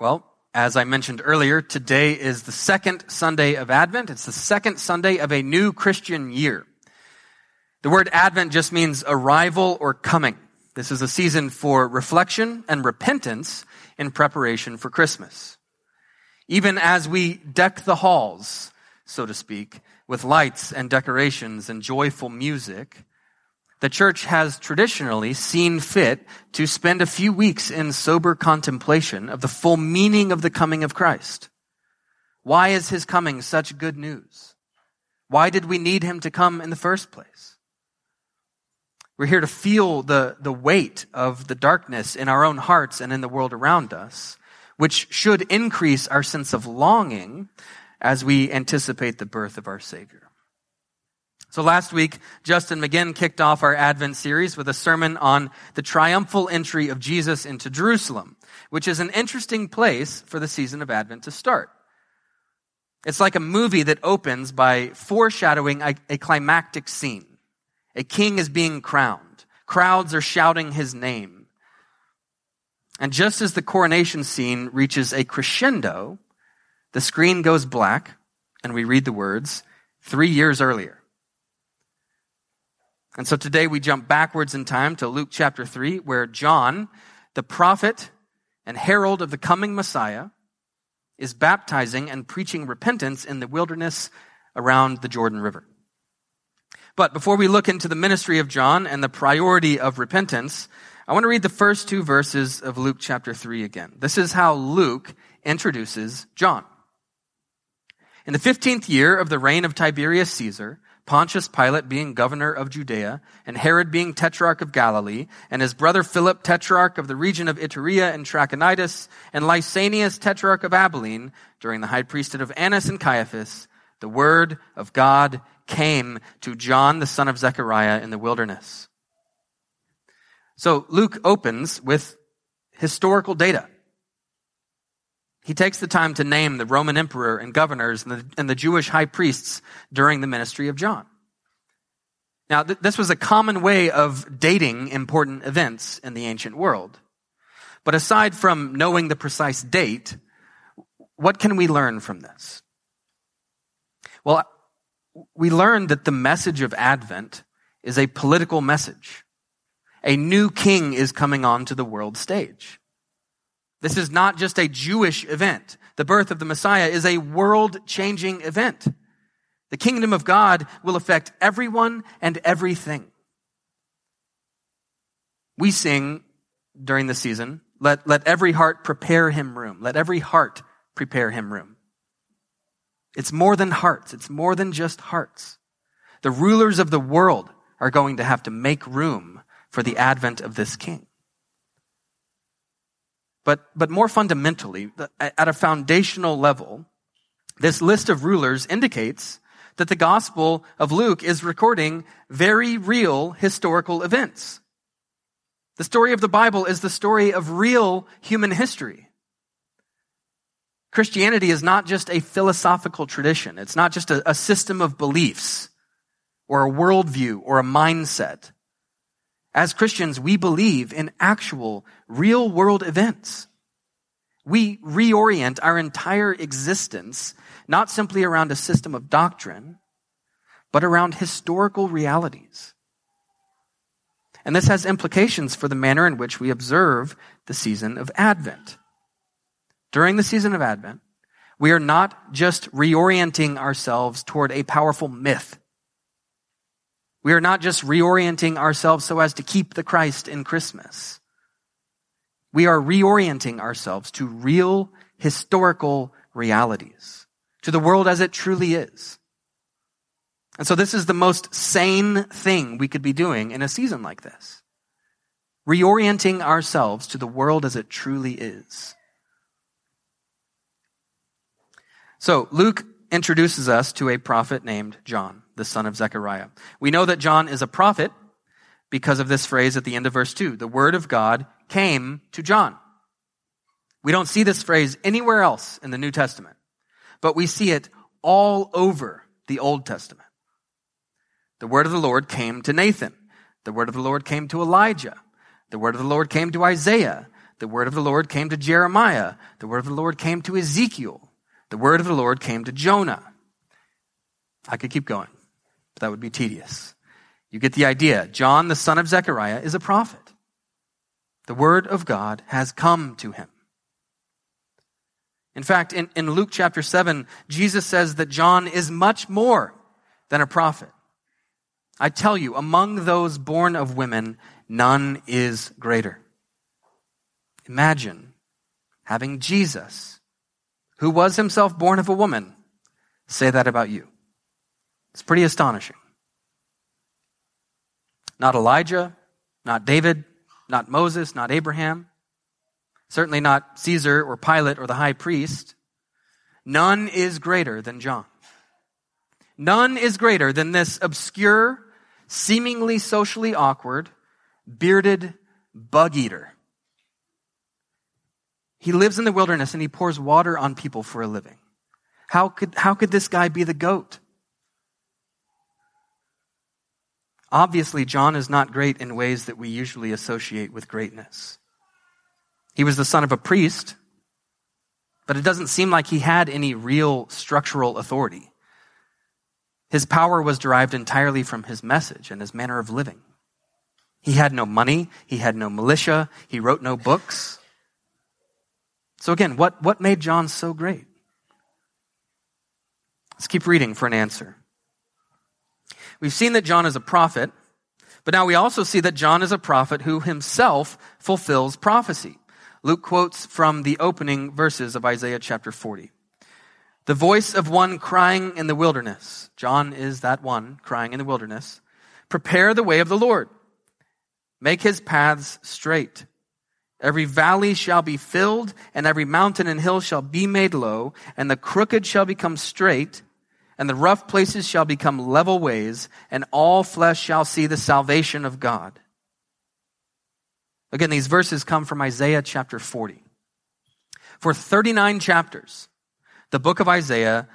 Well, as I mentioned earlier, today is the second Sunday of Advent. It's the second Sunday of a new Christian year. The word Advent just means arrival or coming. This is a season for reflection and repentance in preparation for Christmas. Even as we deck the halls, so to speak, with lights and decorations and joyful music, the church has traditionally seen fit to spend a few weeks in sober contemplation of the full meaning of the coming of Christ. Why is his coming such good news? Why did we need him to come in the first place? We're here to feel the, the weight of the darkness in our own hearts and in the world around us, which should increase our sense of longing as we anticipate the birth of our Savior. So last week, Justin McGinn kicked off our Advent series with a sermon on the triumphal entry of Jesus into Jerusalem, which is an interesting place for the season of Advent to start. It's like a movie that opens by foreshadowing a, a climactic scene. A king is being crowned. Crowds are shouting his name. And just as the coronation scene reaches a crescendo, the screen goes black and we read the words, three years earlier. And so today we jump backwards in time to Luke chapter 3, where John, the prophet and herald of the coming Messiah, is baptizing and preaching repentance in the wilderness around the Jordan River. But before we look into the ministry of John and the priority of repentance, I want to read the first two verses of Luke chapter 3 again. This is how Luke introduces John. In the 15th year of the reign of Tiberius Caesar, Pontius Pilate being governor of Judea, and Herod being tetrarch of Galilee, and his brother Philip tetrarch of the region of Iturea and Trachonitis, and Lysanias tetrarch of Abilene, during the high priesthood of Annas and Caiaphas, the word of God came to John the son of Zechariah in the wilderness. So Luke opens with historical data. He takes the time to name the Roman emperor and governors and the, and the Jewish high priests during the ministry of John. Now, th- this was a common way of dating important events in the ancient world. But aside from knowing the precise date, what can we learn from this? Well, we learn that the message of Advent is a political message. A new king is coming onto the world stage. This is not just a Jewish event. The birth of the Messiah is a world changing event. The kingdom of God will affect everyone and everything. We sing during the season, let, let every heart prepare him room. Let every heart prepare him room. It's more than hearts. It's more than just hearts. The rulers of the world are going to have to make room for the advent of this king. But, but more fundamentally, at a foundational level, this list of rulers indicates that the Gospel of Luke is recording very real historical events. The story of the Bible is the story of real human history. Christianity is not just a philosophical tradition. It's not just a, a system of beliefs or a worldview or a mindset. As Christians, we believe in actual, real world events. We reorient our entire existence, not simply around a system of doctrine, but around historical realities. And this has implications for the manner in which we observe the season of Advent. During the season of Advent, we are not just reorienting ourselves toward a powerful myth we are not just reorienting ourselves so as to keep the Christ in Christmas. We are reorienting ourselves to real historical realities, to the world as it truly is. And so this is the most sane thing we could be doing in a season like this. Reorienting ourselves to the world as it truly is. So Luke introduces us to a prophet named John the son of Zechariah. We know that John is a prophet because of this phrase at the end of verse 2. The word of God came to John. We don't see this phrase anywhere else in the New Testament, but we see it all over the Old Testament. The word of the Lord came to Nathan. The word of the Lord came to Elijah. The word of the Lord came to Isaiah. The word of the Lord came to Jeremiah. The word of the Lord came to Ezekiel. The word of the Lord came to Jonah. I could keep going, but that would be tedious. You get the idea. John, the son of Zechariah, is a prophet. The word of God has come to him. In fact, in, in Luke chapter 7, Jesus says that John is much more than a prophet. I tell you, among those born of women, none is greater. Imagine having Jesus, who was himself born of a woman, say that about you. It's pretty astonishing. Not Elijah, not David, not Moses, not Abraham, certainly not Caesar or Pilate or the high priest. None is greater than John. None is greater than this obscure, seemingly socially awkward, bearded bug eater. He lives in the wilderness and he pours water on people for a living. How could, how could this guy be the goat? Obviously, John is not great in ways that we usually associate with greatness. He was the son of a priest, but it doesn't seem like he had any real structural authority. His power was derived entirely from his message and his manner of living. He had no money, he had no militia, he wrote no books. So again, what, what made John so great? Let's keep reading for an answer. We've seen that John is a prophet, but now we also see that John is a prophet who himself fulfills prophecy. Luke quotes from the opening verses of Isaiah chapter 40. The voice of one crying in the wilderness. John is that one crying in the wilderness. Prepare the way of the Lord. Make his paths straight. Every valley shall be filled, and every mountain and hill shall be made low, and the crooked shall become straight, and the rough places shall become level ways, and all flesh shall see the salvation of God. Again, these verses come from Isaiah chapter 40. For 39 chapters, the book of Isaiah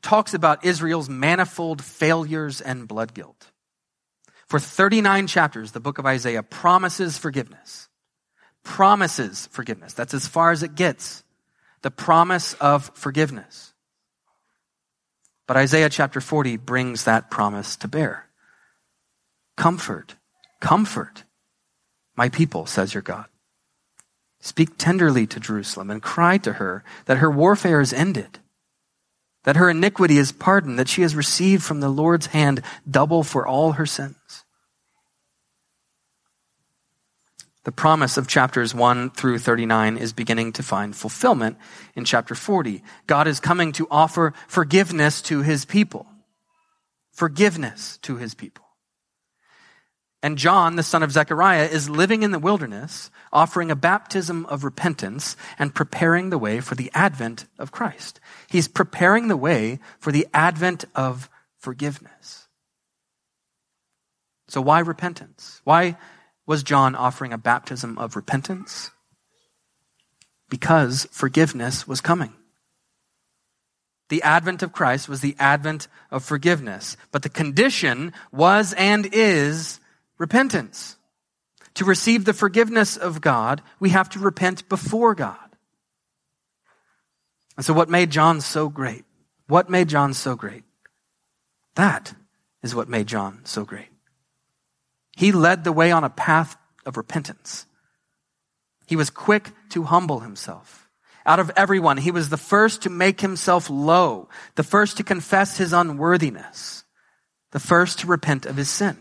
talks about Israel's manifold failures and blood guilt. For 39 chapters, the book of Isaiah promises forgiveness. Promises forgiveness. That's as far as it gets. The promise of forgiveness. But Isaiah chapter 40 brings that promise to bear. Comfort, comfort my people, says your God. Speak tenderly to Jerusalem and cry to her that her warfare is ended, that her iniquity is pardoned, that she has received from the Lord's hand double for all her sins. The promise of chapters 1 through 39 is beginning to find fulfillment in chapter 40. God is coming to offer forgiveness to his people. Forgiveness to his people. And John, the son of Zechariah, is living in the wilderness, offering a baptism of repentance and preparing the way for the advent of Christ. He's preparing the way for the advent of forgiveness. So why repentance? Why was John offering a baptism of repentance? Because forgiveness was coming. The advent of Christ was the advent of forgiveness, but the condition was and is repentance. To receive the forgiveness of God, we have to repent before God. And so what made John so great? What made John so great? That is what made John so great. He led the way on a path of repentance. He was quick to humble himself. Out of everyone, he was the first to make himself low, the first to confess his unworthiness, the first to repent of his sin.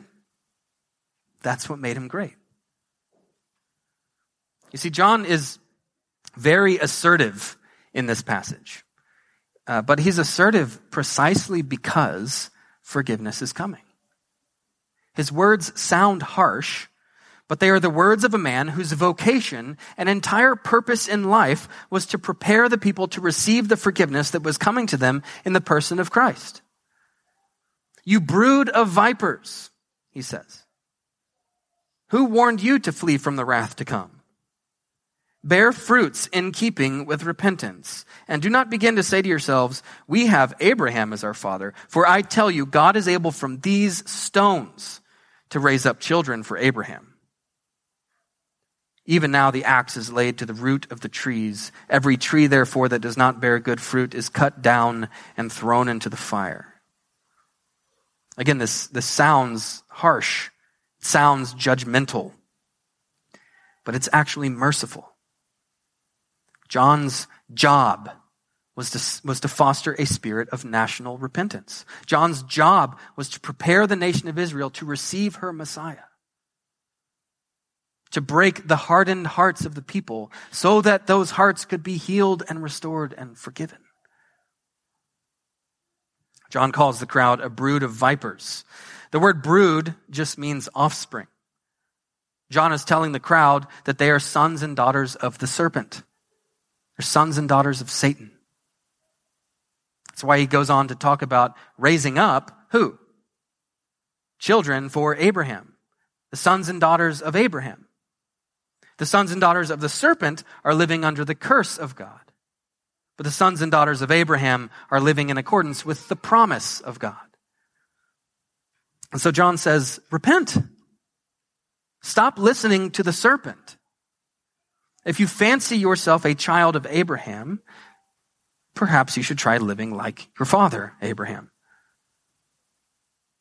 That's what made him great. You see, John is very assertive in this passage. Uh, but he's assertive precisely because forgiveness is coming. His words sound harsh, but they are the words of a man whose vocation and entire purpose in life was to prepare the people to receive the forgiveness that was coming to them in the person of Christ. You brood of vipers, he says. Who warned you to flee from the wrath to come? Bear fruits in keeping with repentance. And do not begin to say to yourselves, We have Abraham as our father. For I tell you, God is able from these stones to raise up children for Abraham. Even now the axe is laid to the root of the trees. Every tree, therefore, that does not bear good fruit is cut down and thrown into the fire. Again, this, this sounds harsh. It sounds judgmental. But it's actually merciful. John's job was to, was to foster a spirit of national repentance. John's job was to prepare the nation of Israel to receive her Messiah to break the hardened hearts of the people so that those hearts could be healed and restored and forgiven. John calls the crowd a brood of vipers. The word brood just means offspring. John is telling the crowd that they are sons and daughters of the serpent. They're sons and daughters of Satan. That's why he goes on to talk about raising up who? Children for Abraham, the sons and daughters of Abraham. The sons and daughters of the serpent are living under the curse of God. But the sons and daughters of Abraham are living in accordance with the promise of God. And so John says, repent. Stop listening to the serpent. If you fancy yourself a child of Abraham, perhaps you should try living like your father, Abraham.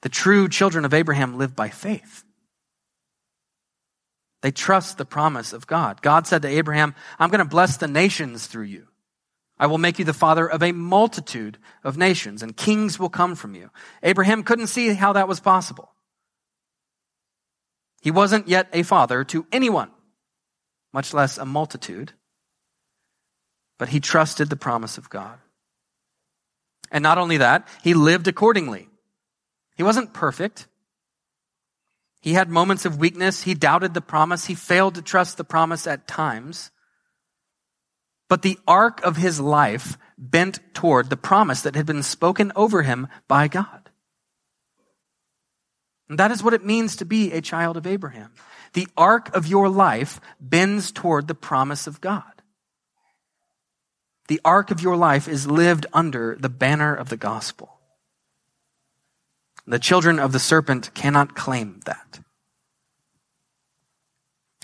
The true children of Abraham live by faith. They trust the promise of God. God said to Abraham, I'm going to bless the nations through you. I will make you the father of a multitude of nations, and kings will come from you. Abraham couldn't see how that was possible. He wasn't yet a father to anyone, much less a multitude, but he trusted the promise of God. And not only that, he lived accordingly. He wasn't perfect. He had moments of weakness. He doubted the promise. He failed to trust the promise at times. But the arc of his life bent toward the promise that had been spoken over him by God. And that is what it means to be a child of Abraham. The arc of your life bends toward the promise of God. The arc of your life is lived under the banner of the gospel. The children of the serpent cannot claim that.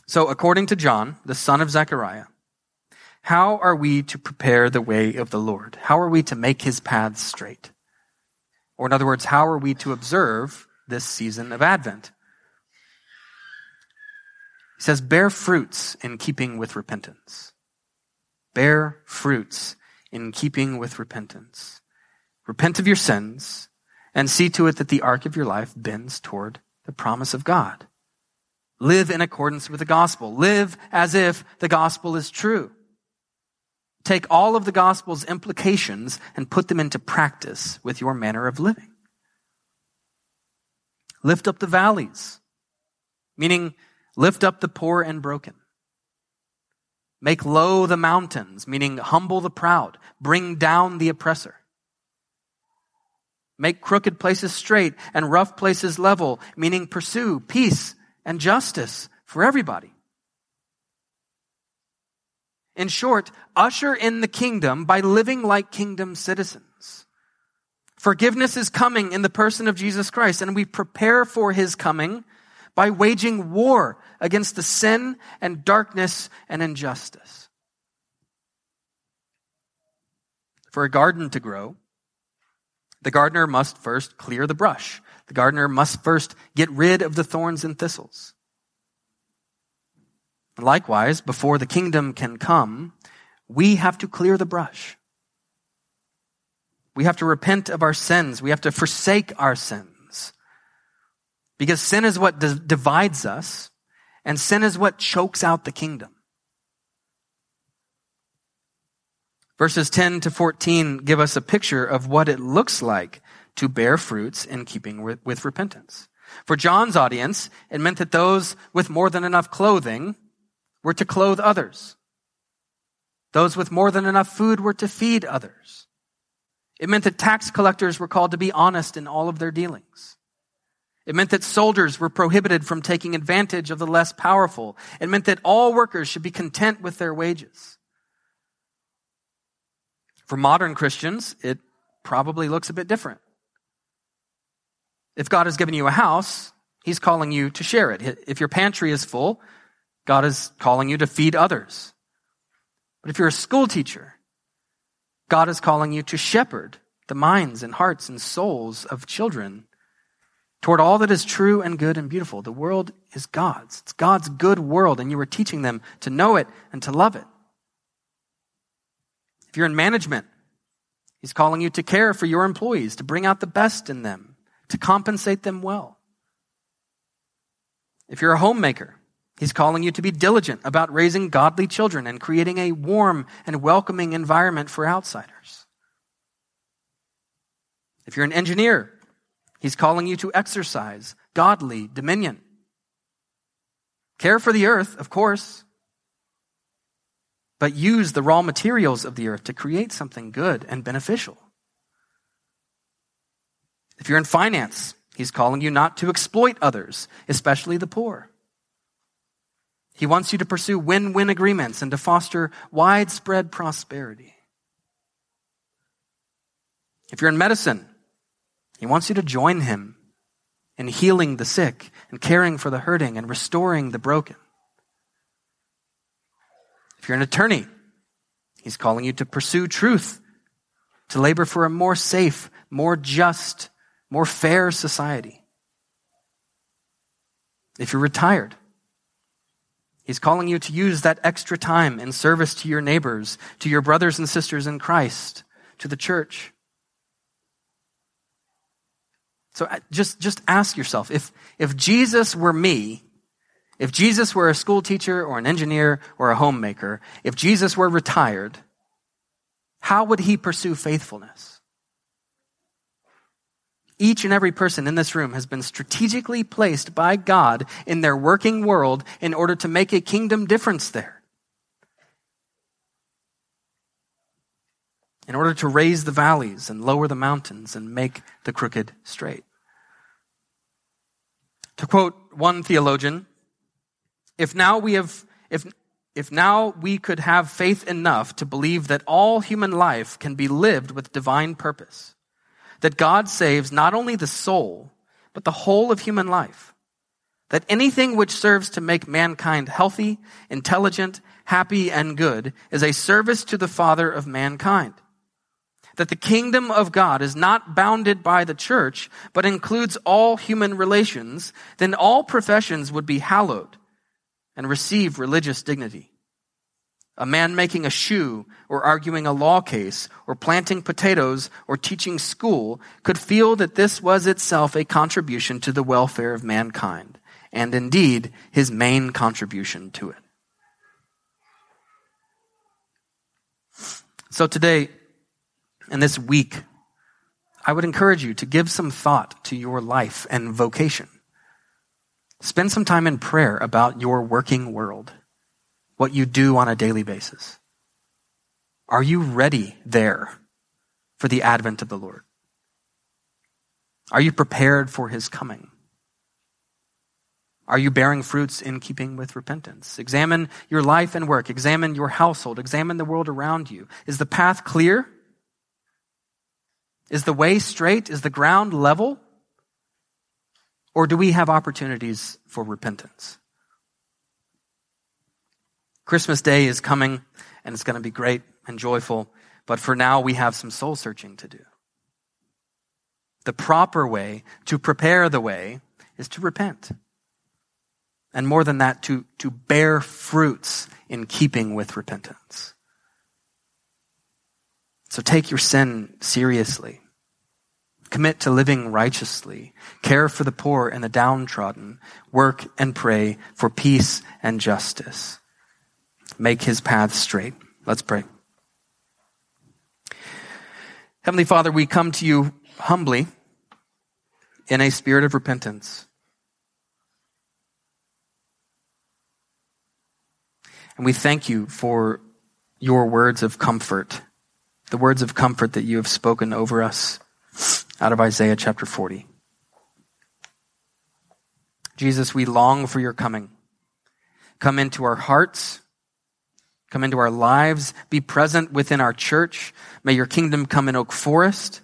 So, according to John, the son of Zechariah, how are we to prepare the way of the Lord? How are we to make his paths straight? Or, in other words, how are we to observe this season of Advent? He says, bear fruits in keeping with repentance. Bear fruits in keeping with repentance. Repent of your sins and see to it that the arc of your life bends toward the promise of God. Live in accordance with the gospel. Live as if the gospel is true. Take all of the gospel's implications and put them into practice with your manner of living. Lift up the valleys, meaning lift up the poor and broken. Make low the mountains, meaning humble the proud. Bring down the oppressor. Make crooked places straight and rough places level, meaning pursue peace and justice for everybody. In short, usher in the kingdom by living like kingdom citizens. Forgiveness is coming in the person of Jesus Christ, and we prepare for his coming by waging war against the sin and darkness and injustice. For a garden to grow, the gardener must first clear the brush. The gardener must first get rid of the thorns and thistles. Likewise, before the kingdom can come, we have to clear the brush. We have to repent of our sins. We have to forsake our sins. Because sin is what divides us, and sin is what chokes out the kingdom. Verses 10 to 14 give us a picture of what it looks like to bear fruits in keeping with, with, repentance. For John's audience, it meant that those with more than enough clothing were to clothe others. Those with more than enough food were to feed others. It meant that tax collectors were called to be honest in all of their dealings. It meant that soldiers were prohibited from taking advantage of the less powerful. It meant that all workers should be content with their wages. For modern Christians, it probably looks a bit different. If God has given you a house, He's calling you to share it. If your pantry is full, God is calling you to feed others. But if you're a school teacher, God is calling you to shepherd the minds and hearts and souls of children toward all that is true and good and beautiful. The world is God's. It's God's good world, and you are teaching them to know it and to love it. If you're in management, He's calling you to care for your employees, to bring out the best in them, to compensate them well. If you're a homemaker, He's calling you to be diligent about raising godly children and creating a warm and welcoming environment for outsiders. If you're an engineer, He's calling you to exercise godly dominion. Care for the earth, of course, but use the raw materials of the earth to create something good and beneficial. If you're in finance, He's calling you not to exploit others, especially the poor. He wants you to pursue win win agreements and to foster widespread prosperity. If you're in medicine, he wants you to join him in healing the sick and caring for the hurting and restoring the broken. If you're an attorney, he's calling you to pursue truth, to labor for a more safe, more just, more fair society. If you're retired, he's calling you to use that extra time in service to your neighbors, to your brothers and sisters in Christ, to the church. So uh, just, just ask yourself, if, if Jesus were me, if Jesus were a school teacher or an engineer or a homemaker, if Jesus were retired, how would he pursue faithfulness? Each and every person in this room has been strategically placed by God in their working world in order to make a kingdom difference there. In order to raise the valleys and lower the mountains and make the crooked straight. To quote one theologian, if now we have, if, if now we could have faith enough to believe that all human life can be lived with divine purpose, that God saves not only the soul, but the whole of human life, that anything which serves to make mankind healthy, intelligent, happy, and good is a service to the Father of mankind that the kingdom of God is not bounded by the church, but includes all human relations, then all professions would be hallowed and receive religious dignity. A man making a shoe or arguing a law case or planting potatoes or teaching school could feel that this was itself a contribution to the welfare of mankind and indeed his main contribution to it. So today, and this week, I would encourage you to give some thought to your life and vocation. Spend some time in prayer about your working world, what you do on a daily basis. Are you ready there for the advent of the Lord? Are you prepared for his coming? Are you bearing fruits in keeping with repentance? Examine your life and work. Examine your household. Examine the world around you. Is the path clear? Is the way straight? Is the ground level? Or do we have opportunities for repentance? Christmas Day is coming and it's going to be great and joyful, but for now we have some soul searching to do. The proper way to prepare the way is to repent. And more than that, to, to bear fruits in keeping with repentance. So take your sin seriously. Commit to living righteously. Care for the poor and the downtrodden. Work and pray for peace and justice. Make his path straight. Let's pray. Heavenly Father, we come to you humbly in a spirit of repentance. And we thank you for your words of comfort the words of comfort that you have spoken over us out of Isaiah chapter 40. Jesus, we long for your coming. Come into our hearts. Come into our lives. Be present within our church. May your kingdom come in Oak Forest.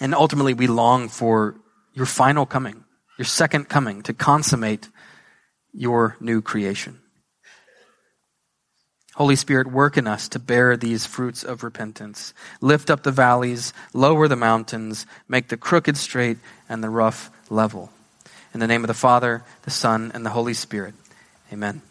And ultimately, we long for your final coming, your second coming to consummate your new creation. Holy Spirit, work in us to bear these fruits of repentance. Lift up the valleys, lower the mountains, make the crooked straight and the rough level. In the name of the Father, the Son, and the Holy Spirit. Amen.